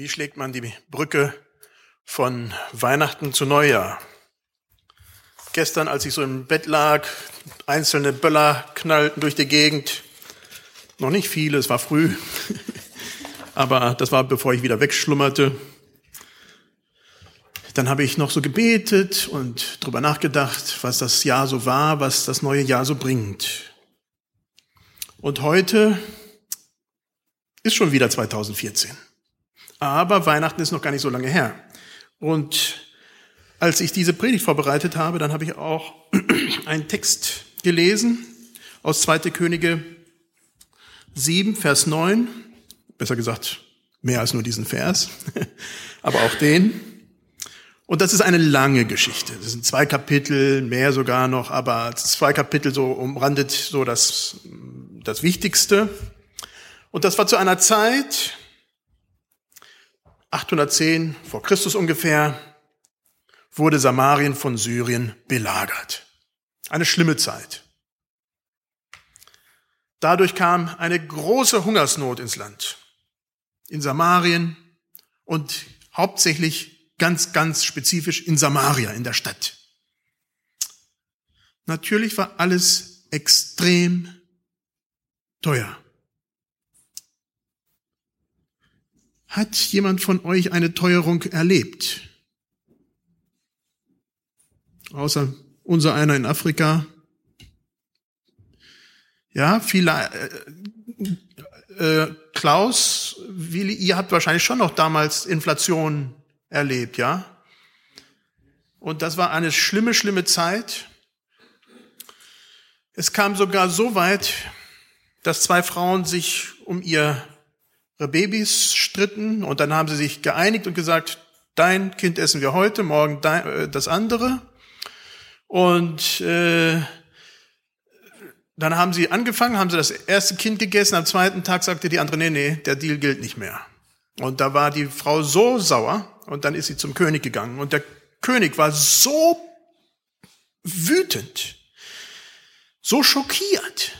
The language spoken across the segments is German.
Wie schlägt man die Brücke von Weihnachten zu Neujahr? Gestern, als ich so im Bett lag, einzelne Böller knallten durch die Gegend. Noch nicht viele, es war früh. Aber das war, bevor ich wieder wegschlummerte. Dann habe ich noch so gebetet und drüber nachgedacht, was das Jahr so war, was das neue Jahr so bringt. Und heute ist schon wieder 2014. Aber Weihnachten ist noch gar nicht so lange her. Und als ich diese Predigt vorbereitet habe, dann habe ich auch einen Text gelesen aus 2. Könige 7, Vers 9. Besser gesagt, mehr als nur diesen Vers, aber auch den. Und das ist eine lange Geschichte. Das sind zwei Kapitel, mehr sogar noch, aber zwei Kapitel so umrandet so das, das Wichtigste. Und das war zu einer Zeit, 810 vor Christus ungefähr, wurde Samarien von Syrien belagert. Eine schlimme Zeit. Dadurch kam eine große Hungersnot ins Land. In Samarien und hauptsächlich ganz, ganz spezifisch in Samaria, in der Stadt. Natürlich war alles extrem teuer. Hat jemand von euch eine Teuerung erlebt? Außer unser einer in Afrika. Ja, viele, äh, äh, Klaus, Willi, ihr habt wahrscheinlich schon noch damals Inflation erlebt, ja? Und das war eine schlimme, schlimme Zeit. Es kam sogar so weit, dass zwei Frauen sich um ihr Babys stritten und dann haben sie sich geeinigt und gesagt, dein Kind essen wir heute, morgen dein, äh, das andere. Und äh, dann haben sie angefangen, haben sie das erste Kind gegessen, am zweiten Tag sagte die andere, nee, nee, der Deal gilt nicht mehr. Und da war die Frau so sauer und dann ist sie zum König gegangen und der König war so wütend, so schockiert,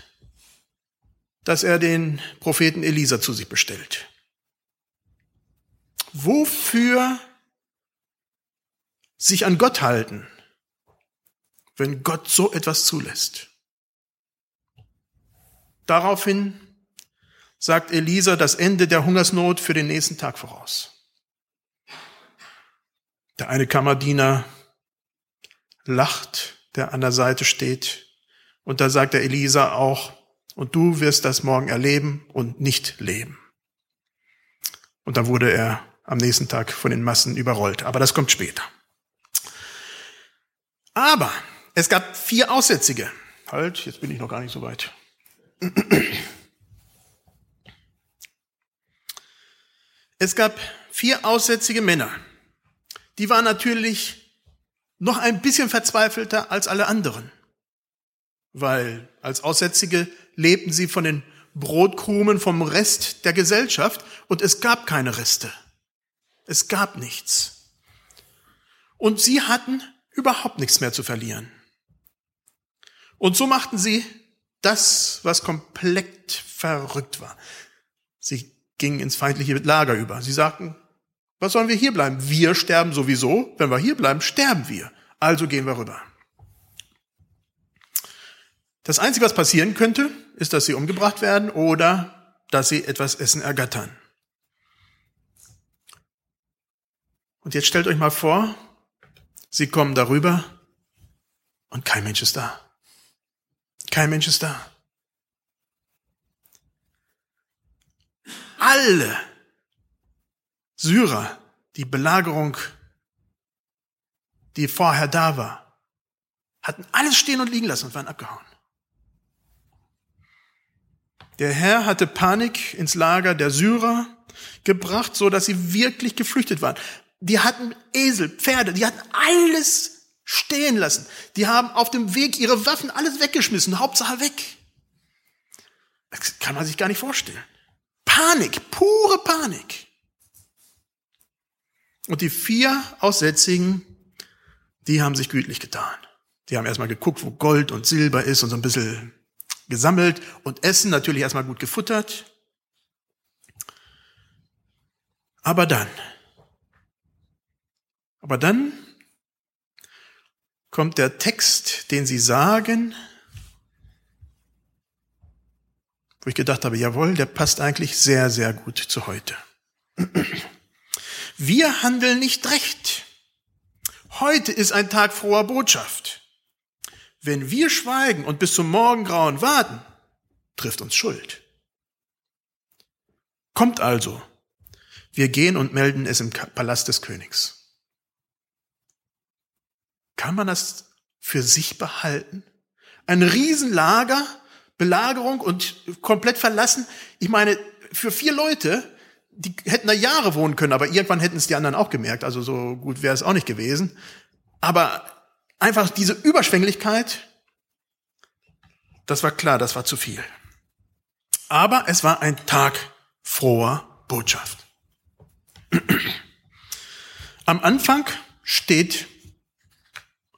dass er den Propheten Elisa zu sich bestellt. Wofür sich an Gott halten, wenn Gott so etwas zulässt? Daraufhin sagt Elisa das Ende der Hungersnot für den nächsten Tag voraus. Der eine Kammerdiener lacht, der an der Seite steht. Und da sagt der Elisa auch, und du wirst das morgen erleben und nicht leben. Und dann wurde er am nächsten Tag von den Massen überrollt. Aber das kommt später. Aber es gab vier Aussätzige. Halt, jetzt bin ich noch gar nicht so weit. Es gab vier aussätzige Männer. Die waren natürlich noch ein bisschen verzweifelter als alle anderen weil als Aussätzige lebten sie von den Brotkrumen vom Rest der Gesellschaft und es gab keine Reste. Es gab nichts. Und sie hatten überhaupt nichts mehr zu verlieren. Und so machten sie das, was komplett verrückt war. Sie gingen ins feindliche Lager über. Sie sagten, was sollen wir hier bleiben? Wir sterben sowieso. Wenn wir hier bleiben, sterben wir. Also gehen wir rüber. Das Einzige, was passieren könnte, ist, dass sie umgebracht werden oder dass sie etwas Essen ergattern. Und jetzt stellt euch mal vor, sie kommen darüber und kein Mensch ist da. Kein Mensch ist da. Alle Syrer, die Belagerung, die vorher da war, hatten alles stehen und liegen lassen und waren abgehauen. Der Herr hatte Panik ins Lager der Syrer gebracht, so dass sie wirklich geflüchtet waren. Die hatten Esel, Pferde, die hatten alles stehen lassen. Die haben auf dem Weg ihre Waffen alles weggeschmissen, Hauptsache weg. Das kann man sich gar nicht vorstellen. Panik, pure Panik. Und die vier Aussätzigen, die haben sich gütlich getan. Die haben erstmal geguckt, wo Gold und Silber ist und so ein bisschen gesammelt und Essen natürlich erstmal gut gefuttert. Aber dann, aber dann kommt der Text, den sie sagen, wo ich gedacht habe, jawohl, der passt eigentlich sehr, sehr gut zu heute. Wir handeln nicht recht. Heute ist ein Tag froher Botschaft. Wenn wir schweigen und bis zum Morgengrauen warten, trifft uns Schuld. Kommt also, wir gehen und melden es im Palast des Königs. Kann man das für sich behalten? Ein Riesenlager, Belagerung und komplett verlassen. Ich meine, für vier Leute, die hätten da Jahre wohnen können, aber irgendwann hätten es die anderen auch gemerkt. Also so gut wäre es auch nicht gewesen. Aber einfach diese Überschwänglichkeit, das war klar, das war zu viel. Aber es war ein Tag froher Botschaft. Am Anfang steht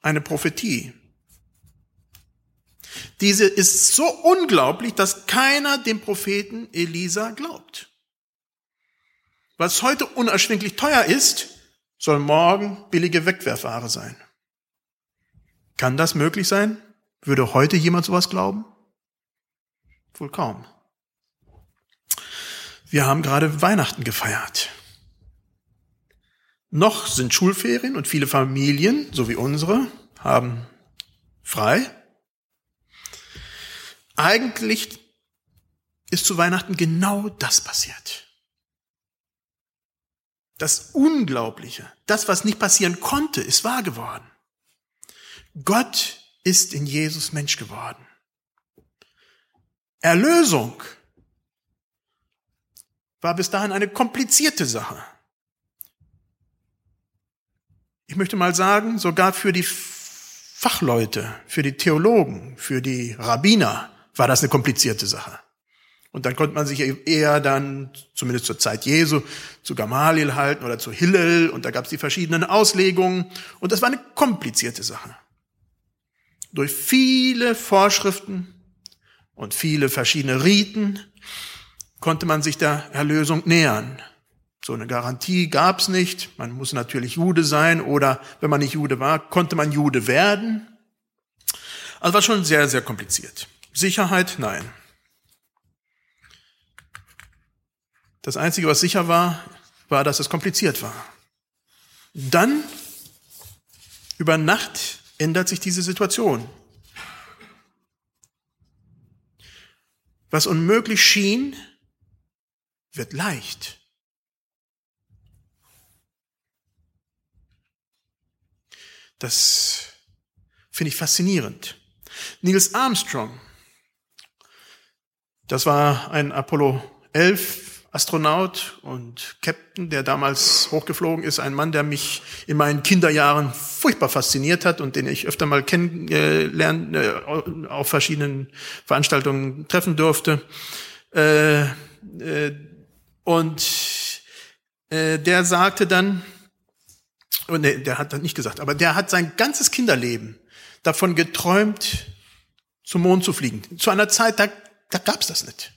eine Prophetie. Diese ist so unglaublich, dass keiner dem Propheten Elisa glaubt. Was heute unerschwinglich teuer ist, soll morgen billige Wegwerfware sein. Kann das möglich sein? Würde heute jemand sowas glauben? Wohl kaum. Wir haben gerade Weihnachten gefeiert. Noch sind Schulferien und viele Familien, so wie unsere, haben frei. Eigentlich ist zu Weihnachten genau das passiert. Das Unglaubliche, das, was nicht passieren konnte, ist wahr geworden. Gott ist in Jesus Mensch geworden. Erlösung war bis dahin eine komplizierte Sache. Ich möchte mal sagen, sogar für die Fachleute, für die Theologen, für die Rabbiner war das eine komplizierte Sache. Und dann konnte man sich eher dann, zumindest zur Zeit Jesu, zu Gamaliel halten oder zu Hillel und da gab es die verschiedenen Auslegungen und das war eine komplizierte Sache. Durch viele Vorschriften und viele verschiedene Riten konnte man sich der Erlösung nähern. So eine Garantie gab's nicht. Man muss natürlich Jude sein oder wenn man nicht Jude war, konnte man Jude werden. Also war schon sehr, sehr kompliziert. Sicherheit? Nein. Das Einzige, was sicher war, war, dass es kompliziert war. Dann, über Nacht, ändert sich diese Situation. Was unmöglich schien, wird leicht. Das finde ich faszinierend. Niels Armstrong, das war ein Apollo 11 Astronaut und Captain, der damals hochgeflogen ist, ein Mann, der mich in meinen Kinderjahren furchtbar fasziniert hat und den ich öfter mal kennengelernt, äh, auf verschiedenen Veranstaltungen treffen durfte. Äh, äh, und äh, der sagte dann, oh nee, der hat das nicht gesagt, aber der hat sein ganzes Kinderleben davon geträumt, zum Mond zu fliegen. Zu einer Zeit, da, da gab's das nicht.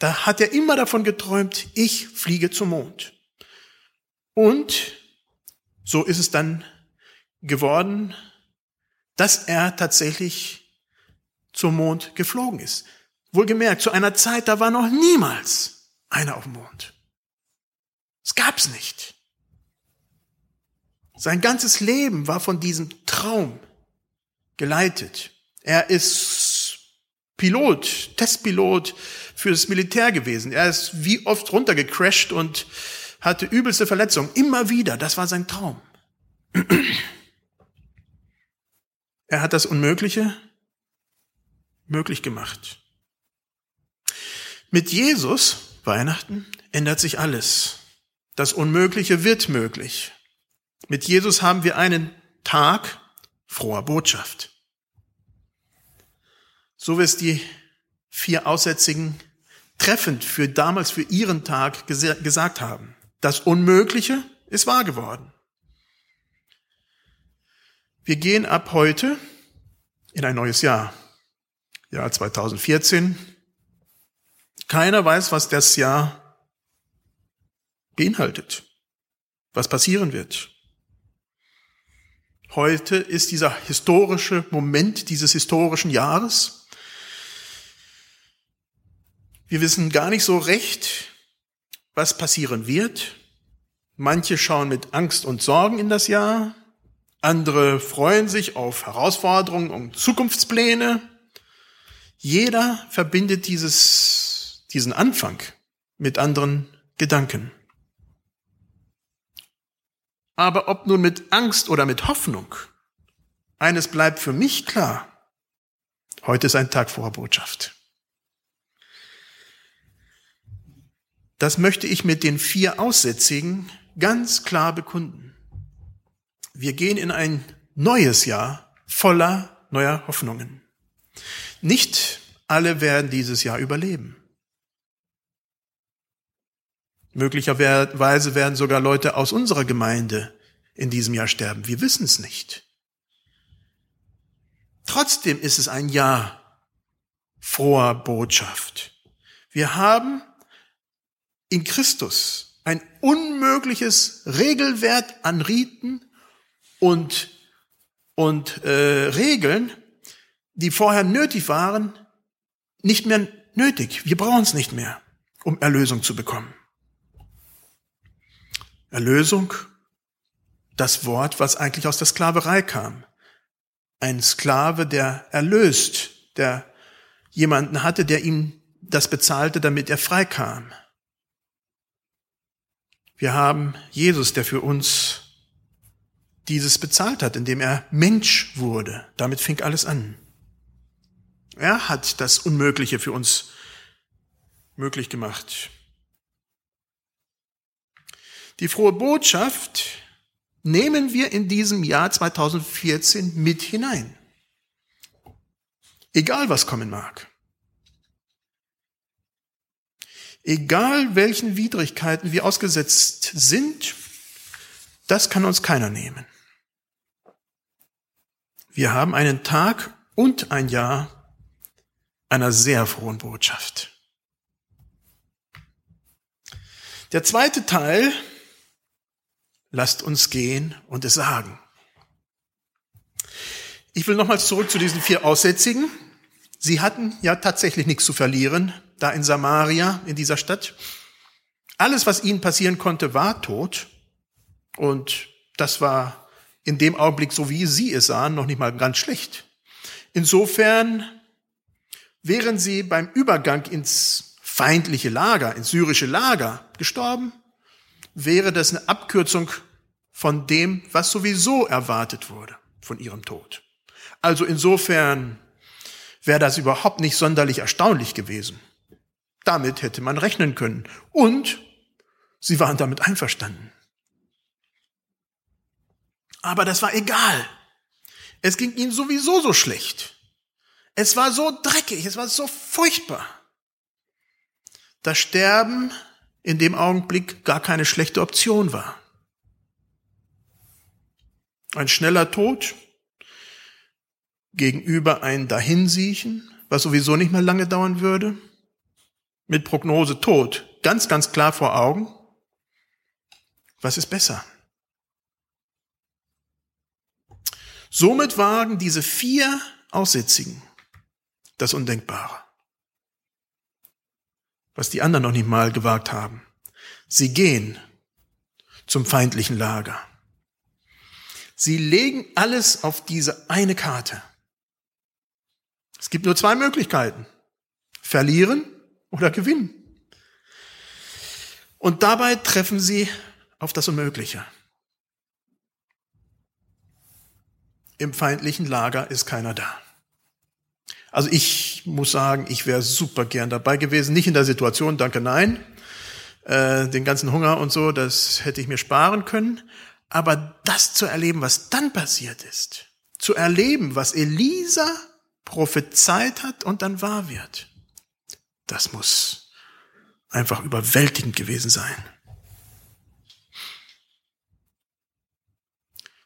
Da hat er immer davon geträumt, ich fliege zum Mond. Und so ist es dann geworden, dass er tatsächlich zum Mond geflogen ist. Wohlgemerkt, zu einer Zeit, da war noch niemals einer auf dem Mond. Es gab's nicht. Sein ganzes Leben war von diesem Traum geleitet. Er ist Pilot, Testpilot für das Militär gewesen. Er ist wie oft runtergecrashed und hatte übelste Verletzungen. Immer wieder. Das war sein Traum. Er hat das Unmögliche möglich gemacht. Mit Jesus Weihnachten ändert sich alles. Das Unmögliche wird möglich. Mit Jesus haben wir einen Tag froher Botschaft. So wie es die vier Aussätzigen treffend für damals für ihren Tag gesagt haben. Das Unmögliche ist wahr geworden. Wir gehen ab heute in ein neues Jahr. Jahr 2014. Keiner weiß, was das Jahr beinhaltet, was passieren wird. Heute ist dieser historische Moment dieses historischen Jahres. Wir wissen gar nicht so recht, was passieren wird. Manche schauen mit Angst und Sorgen in das Jahr. Andere freuen sich auf Herausforderungen und Zukunftspläne. Jeder verbindet dieses, diesen Anfang mit anderen Gedanken. Aber ob nun mit Angst oder mit Hoffnung, eines bleibt für mich klar. Heute ist ein Tag vor Botschaft. Das möchte ich mit den vier Aussätzigen ganz klar bekunden. Wir gehen in ein neues Jahr voller neuer Hoffnungen. Nicht alle werden dieses Jahr überleben. Möglicherweise werden sogar Leute aus unserer Gemeinde in diesem Jahr sterben. Wir wissen es nicht. Trotzdem ist es ein Jahr froher Botschaft. Wir haben in Christus ein unmögliches Regelwert an Riten und, und äh, Regeln, die vorher nötig waren, nicht mehr nötig. Wir brauchen es nicht mehr, um Erlösung zu bekommen. Erlösung, das Wort, was eigentlich aus der Sklaverei kam. Ein Sklave, der erlöst, der jemanden hatte, der ihm das bezahlte, damit er frei kam. Wir haben Jesus, der für uns dieses bezahlt hat, indem er Mensch wurde. Damit fing alles an. Er hat das Unmögliche für uns möglich gemacht. Die frohe Botschaft nehmen wir in diesem Jahr 2014 mit hinein. Egal was kommen mag. Egal welchen Widrigkeiten wir ausgesetzt sind, das kann uns keiner nehmen. Wir haben einen Tag und ein Jahr einer sehr frohen Botschaft. Der zweite Teil lasst uns gehen und es sagen. Ich will nochmals zurück zu diesen vier Aussätzigen. Sie hatten ja tatsächlich nichts zu verlieren, da in Samaria, in dieser Stadt. Alles, was ihnen passieren konnte, war tot. Und das war in dem Augenblick, so wie sie es sahen, noch nicht mal ganz schlecht. Insofern wären sie beim Übergang ins feindliche Lager, ins syrische Lager gestorben, wäre das eine Abkürzung von dem, was sowieso erwartet wurde von ihrem Tod. Also insofern wäre das überhaupt nicht sonderlich erstaunlich gewesen. Damit hätte man rechnen können. Und sie waren damit einverstanden. Aber das war egal. Es ging ihnen sowieso so schlecht. Es war so dreckig, es war so furchtbar. Das Sterben in dem Augenblick gar keine schlechte Option war. Ein schneller Tod gegenüber ein Dahinsiechen, was sowieso nicht mehr lange dauern würde, mit Prognose Tod, ganz, ganz klar vor Augen. Was ist besser? Somit wagen diese vier Aussätzigen das Undenkbare was die anderen noch nicht mal gewagt haben. Sie gehen zum feindlichen Lager. Sie legen alles auf diese eine Karte. Es gibt nur zwei Möglichkeiten. Verlieren oder gewinnen. Und dabei treffen sie auf das Unmögliche. Im feindlichen Lager ist keiner da. Also ich muss sagen, ich wäre super gern dabei gewesen. Nicht in der Situation, danke, nein. Äh, den ganzen Hunger und so, das hätte ich mir sparen können. Aber das zu erleben, was dann passiert ist, zu erleben, was Elisa prophezeit hat und dann wahr wird, das muss einfach überwältigend gewesen sein.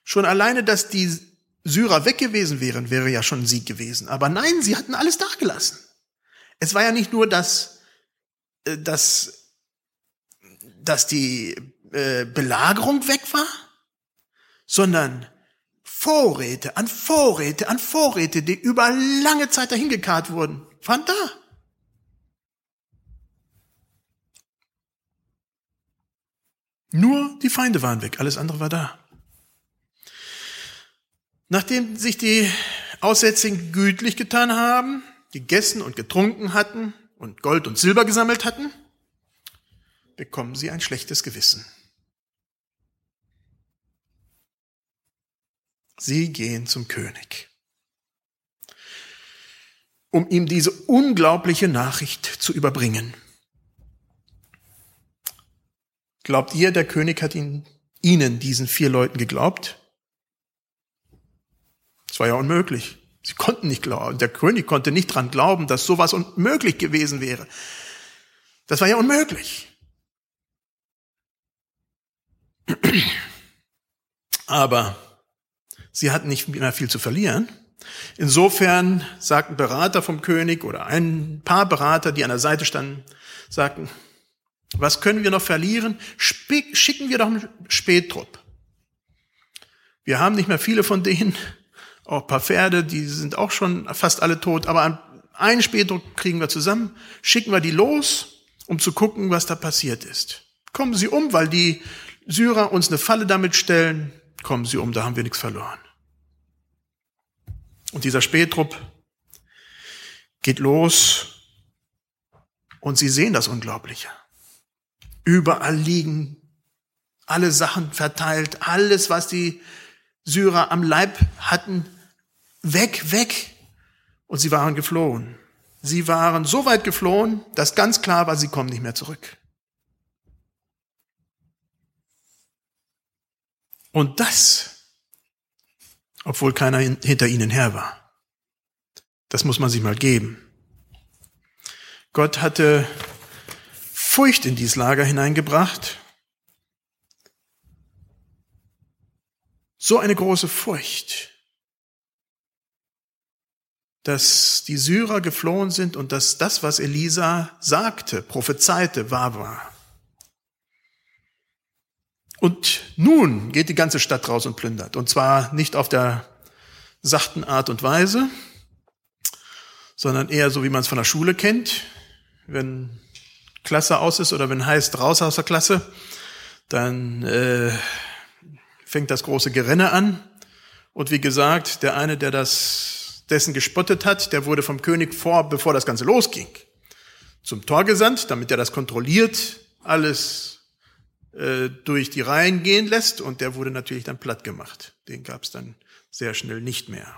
Schon alleine, dass die Syrer weg gewesen wären, wäre ja schon ein Sieg gewesen. Aber nein, sie hatten alles dagelassen. Es war ja nicht nur, dass, äh, dass dass die äh, Belagerung weg war, sondern Vorräte an Vorräte an Vorräte, die über lange Zeit dahin gekarrt wurden, waren da. Nur die Feinde waren weg, alles andere war da. Nachdem sich die Aussätzigen gütlich getan haben, gegessen und getrunken hatten und Gold und Silber gesammelt hatten, bekommen sie ein schlechtes Gewissen. Sie gehen zum König, um ihm diese unglaubliche Nachricht zu überbringen. Glaubt ihr, der König hat ihn, ihnen, diesen vier Leuten, geglaubt? Das war ja unmöglich. Sie konnten nicht glauben. Der König konnte nicht dran glauben, dass sowas unmöglich gewesen wäre. Das war ja unmöglich. Aber sie hatten nicht mehr viel zu verlieren. Insofern sagten Berater vom König oder ein paar Berater, die an der Seite standen, sagten, was können wir noch verlieren? Schicken wir doch einen Spättrupp. Wir haben nicht mehr viele von denen, auch ein paar Pferde, die sind auch schon fast alle tot, aber einen Spätdruck kriegen wir zusammen, schicken wir die los, um zu gucken, was da passiert ist. Kommen sie um, weil die Syrer uns eine Falle damit stellen, kommen sie um, da haben wir nichts verloren. Und dieser Spätrupp geht los und sie sehen das Unglaubliche. Überall liegen alle Sachen verteilt, alles, was die Syrer am Leib hatten, weg, weg. Und sie waren geflohen. Sie waren so weit geflohen, dass ganz klar war, sie kommen nicht mehr zurück. Und das, obwohl keiner hinter ihnen her war. Das muss man sich mal geben. Gott hatte Furcht in dieses Lager hineingebracht. So eine große Furcht, dass die Syrer geflohen sind und dass das, was Elisa sagte, prophezeite, wahr war. Und nun geht die ganze Stadt raus und plündert. Und zwar nicht auf der sachten Art und Weise, sondern eher so, wie man es von der Schule kennt. Wenn Klasse aus ist oder wenn heißt raus aus der Klasse, dann äh, fängt das große Gerenne an. Und wie gesagt, der eine, der das dessen gespottet hat, der wurde vom König vor, bevor das Ganze losging, zum Tor gesandt, damit er das kontrolliert, alles äh, durch die Reihen gehen lässt. Und der wurde natürlich dann platt gemacht. Den gab es dann sehr schnell nicht mehr.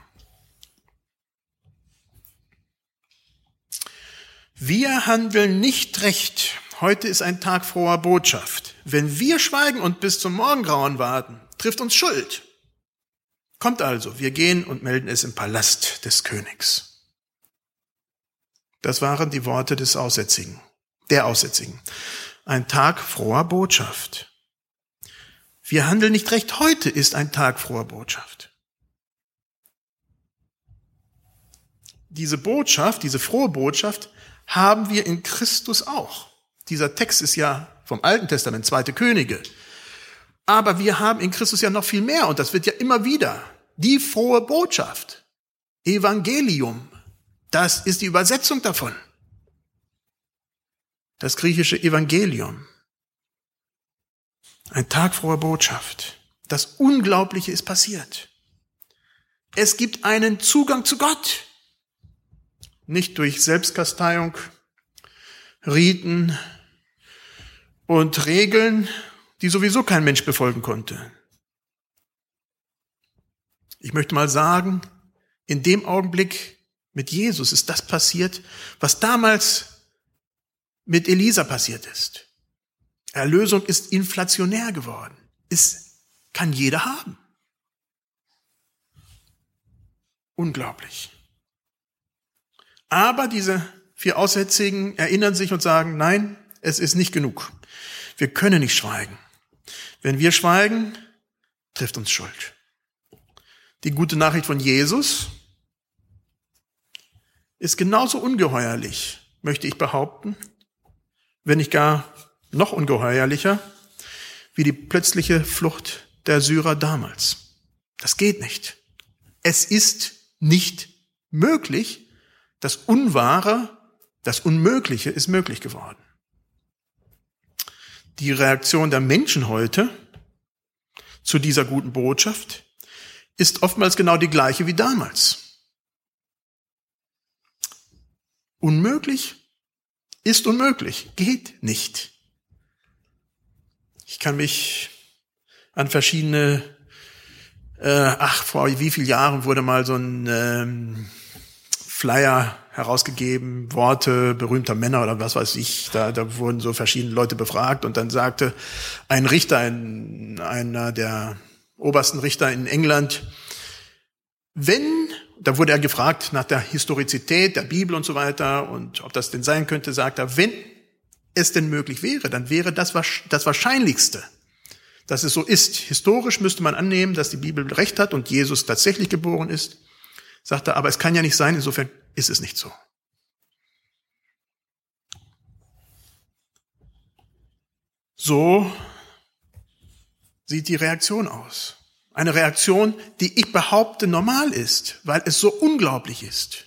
Wir handeln nicht recht. Heute ist ein Tag froher Botschaft. Wenn wir schweigen und bis zum Morgengrauen warten, trifft uns Schuld. Kommt also, wir gehen und melden es im Palast des Königs. Das waren die Worte des Aussätzigen, der Aussätzigen. Ein Tag froher Botschaft. Wir handeln nicht recht. Heute ist ein Tag froher Botschaft. Diese Botschaft, diese frohe Botschaft haben wir in Christus auch. Dieser Text ist ja vom Alten Testament, zweite Könige. Aber wir haben in Christus ja noch viel mehr und das wird ja immer wieder die frohe Botschaft. Evangelium. Das ist die Übersetzung davon. Das griechische Evangelium. Ein Tag froher Botschaft. Das Unglaubliche ist passiert. Es gibt einen Zugang zu Gott. Nicht durch Selbstkasteiung, Riten und Regeln, die sowieso kein Mensch befolgen konnte. Ich möchte mal sagen, in dem Augenblick mit Jesus ist das passiert, was damals mit Elisa passiert ist. Erlösung ist inflationär geworden. Es kann jeder haben. Unglaublich. Aber diese vier Aussätzigen erinnern sich und sagen, nein, es ist nicht genug. Wir können nicht schweigen. Wenn wir schweigen, trifft uns Schuld. Die gute Nachricht von Jesus ist genauso ungeheuerlich, möchte ich behaupten, wenn nicht gar noch ungeheuerlicher wie die plötzliche Flucht der Syrer damals. Das geht nicht. Es ist nicht möglich. Das Unwahre, das Unmögliche ist möglich geworden. Die Reaktion der Menschen heute zu dieser guten Botschaft ist oftmals genau die gleiche wie damals. Unmöglich ist unmöglich, geht nicht. Ich kann mich an verschiedene, äh, ach, vor wie vielen Jahren wurde mal so ein ähm, Flyer herausgegeben, Worte berühmter Männer oder was weiß ich. Da, da wurden so verschiedene Leute befragt und dann sagte ein Richter, ein, einer der obersten Richter in England, wenn, da wurde er gefragt nach der Historizität der Bibel und so weiter und ob das denn sein könnte, sagt er, wenn es denn möglich wäre, dann wäre das das Wahrscheinlichste, dass es so ist. Historisch müsste man annehmen, dass die Bibel recht hat und Jesus tatsächlich geboren ist. Sagt er, aber es kann ja nicht sein, insofern ist es nicht so. So sieht die Reaktion aus. Eine Reaktion, die ich behaupte normal ist, weil es so unglaublich ist.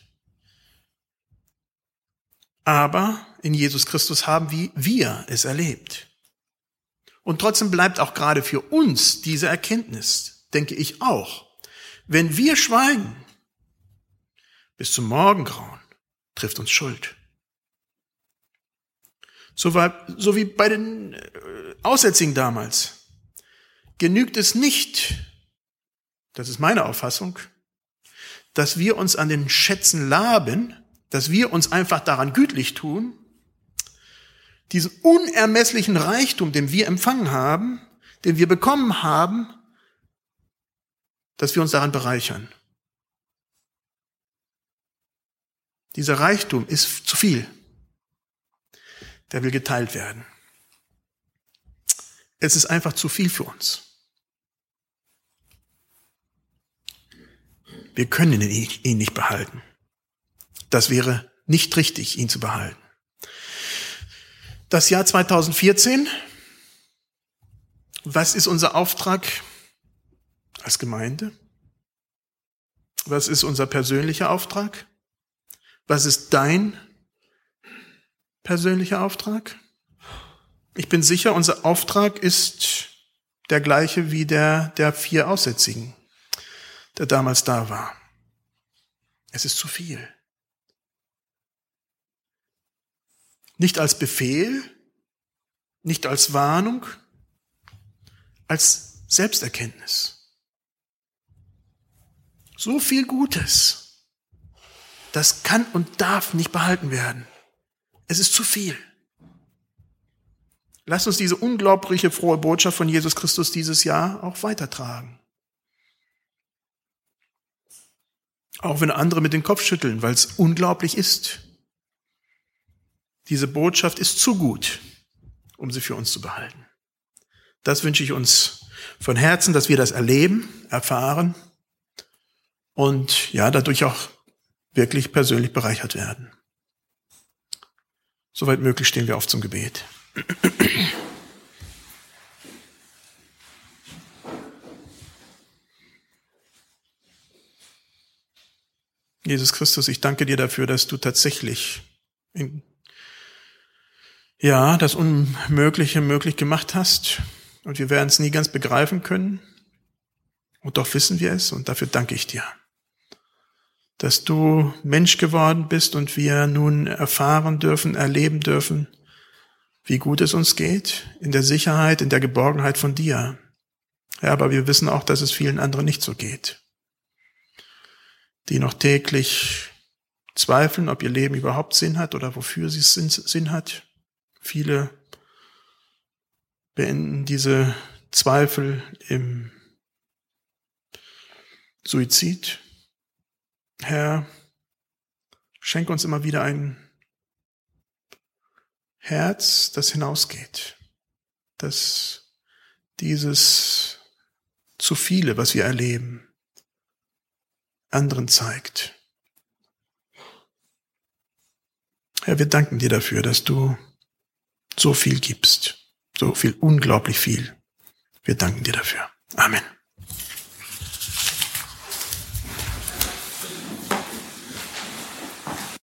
Aber in Jesus Christus haben wir es erlebt. Und trotzdem bleibt auch gerade für uns diese Erkenntnis, denke ich auch. Wenn wir schweigen, bis zum Morgengrauen trifft uns Schuld. So, war, so wie bei den äh, Aussätzigen damals. Genügt es nicht, das ist meine Auffassung, dass wir uns an den Schätzen laben, dass wir uns einfach daran gütlich tun, diesen unermesslichen Reichtum, den wir empfangen haben, den wir bekommen haben, dass wir uns daran bereichern. Dieser Reichtum ist zu viel. Der will geteilt werden. Es ist einfach zu viel für uns. Wir können ihn nicht behalten. Das wäre nicht richtig, ihn zu behalten. Das Jahr 2014. Was ist unser Auftrag als Gemeinde? Was ist unser persönlicher Auftrag? Was ist dein persönlicher Auftrag? Ich bin sicher, unser Auftrag ist der gleiche wie der der vier Aussätzigen, der damals da war. Es ist zu viel. Nicht als Befehl, nicht als Warnung, als Selbsterkenntnis. So viel Gutes das kann und darf nicht behalten werden. Es ist zu viel. Lasst uns diese unglaubliche frohe Botschaft von Jesus Christus dieses Jahr auch weitertragen. Auch wenn andere mit dem Kopf schütteln, weil es unglaublich ist. Diese Botschaft ist zu gut, um sie für uns zu behalten. Das wünsche ich uns von Herzen, dass wir das erleben, erfahren und ja, dadurch auch wirklich persönlich bereichert werden. Soweit möglich stehen wir auf zum Gebet. Jesus Christus, ich danke dir dafür, dass du tatsächlich in, ja, das Unmögliche möglich gemacht hast. Und wir werden es nie ganz begreifen können. Und doch wissen wir es und dafür danke ich dir dass du Mensch geworden bist und wir nun erfahren dürfen, erleben dürfen, wie gut es uns geht, in der Sicherheit, in der Geborgenheit von dir. Ja, aber wir wissen auch, dass es vielen anderen nicht so geht, die noch täglich zweifeln, ob ihr Leben überhaupt Sinn hat oder wofür sie Sinn hat. Viele beenden diese Zweifel im Suizid. Herr, schenk uns immer wieder ein Herz, das hinausgeht, dass dieses zu viele, was wir erleben, anderen zeigt. Herr, wir danken dir dafür, dass du so viel gibst. So viel, unglaublich viel. Wir danken dir dafür. Amen.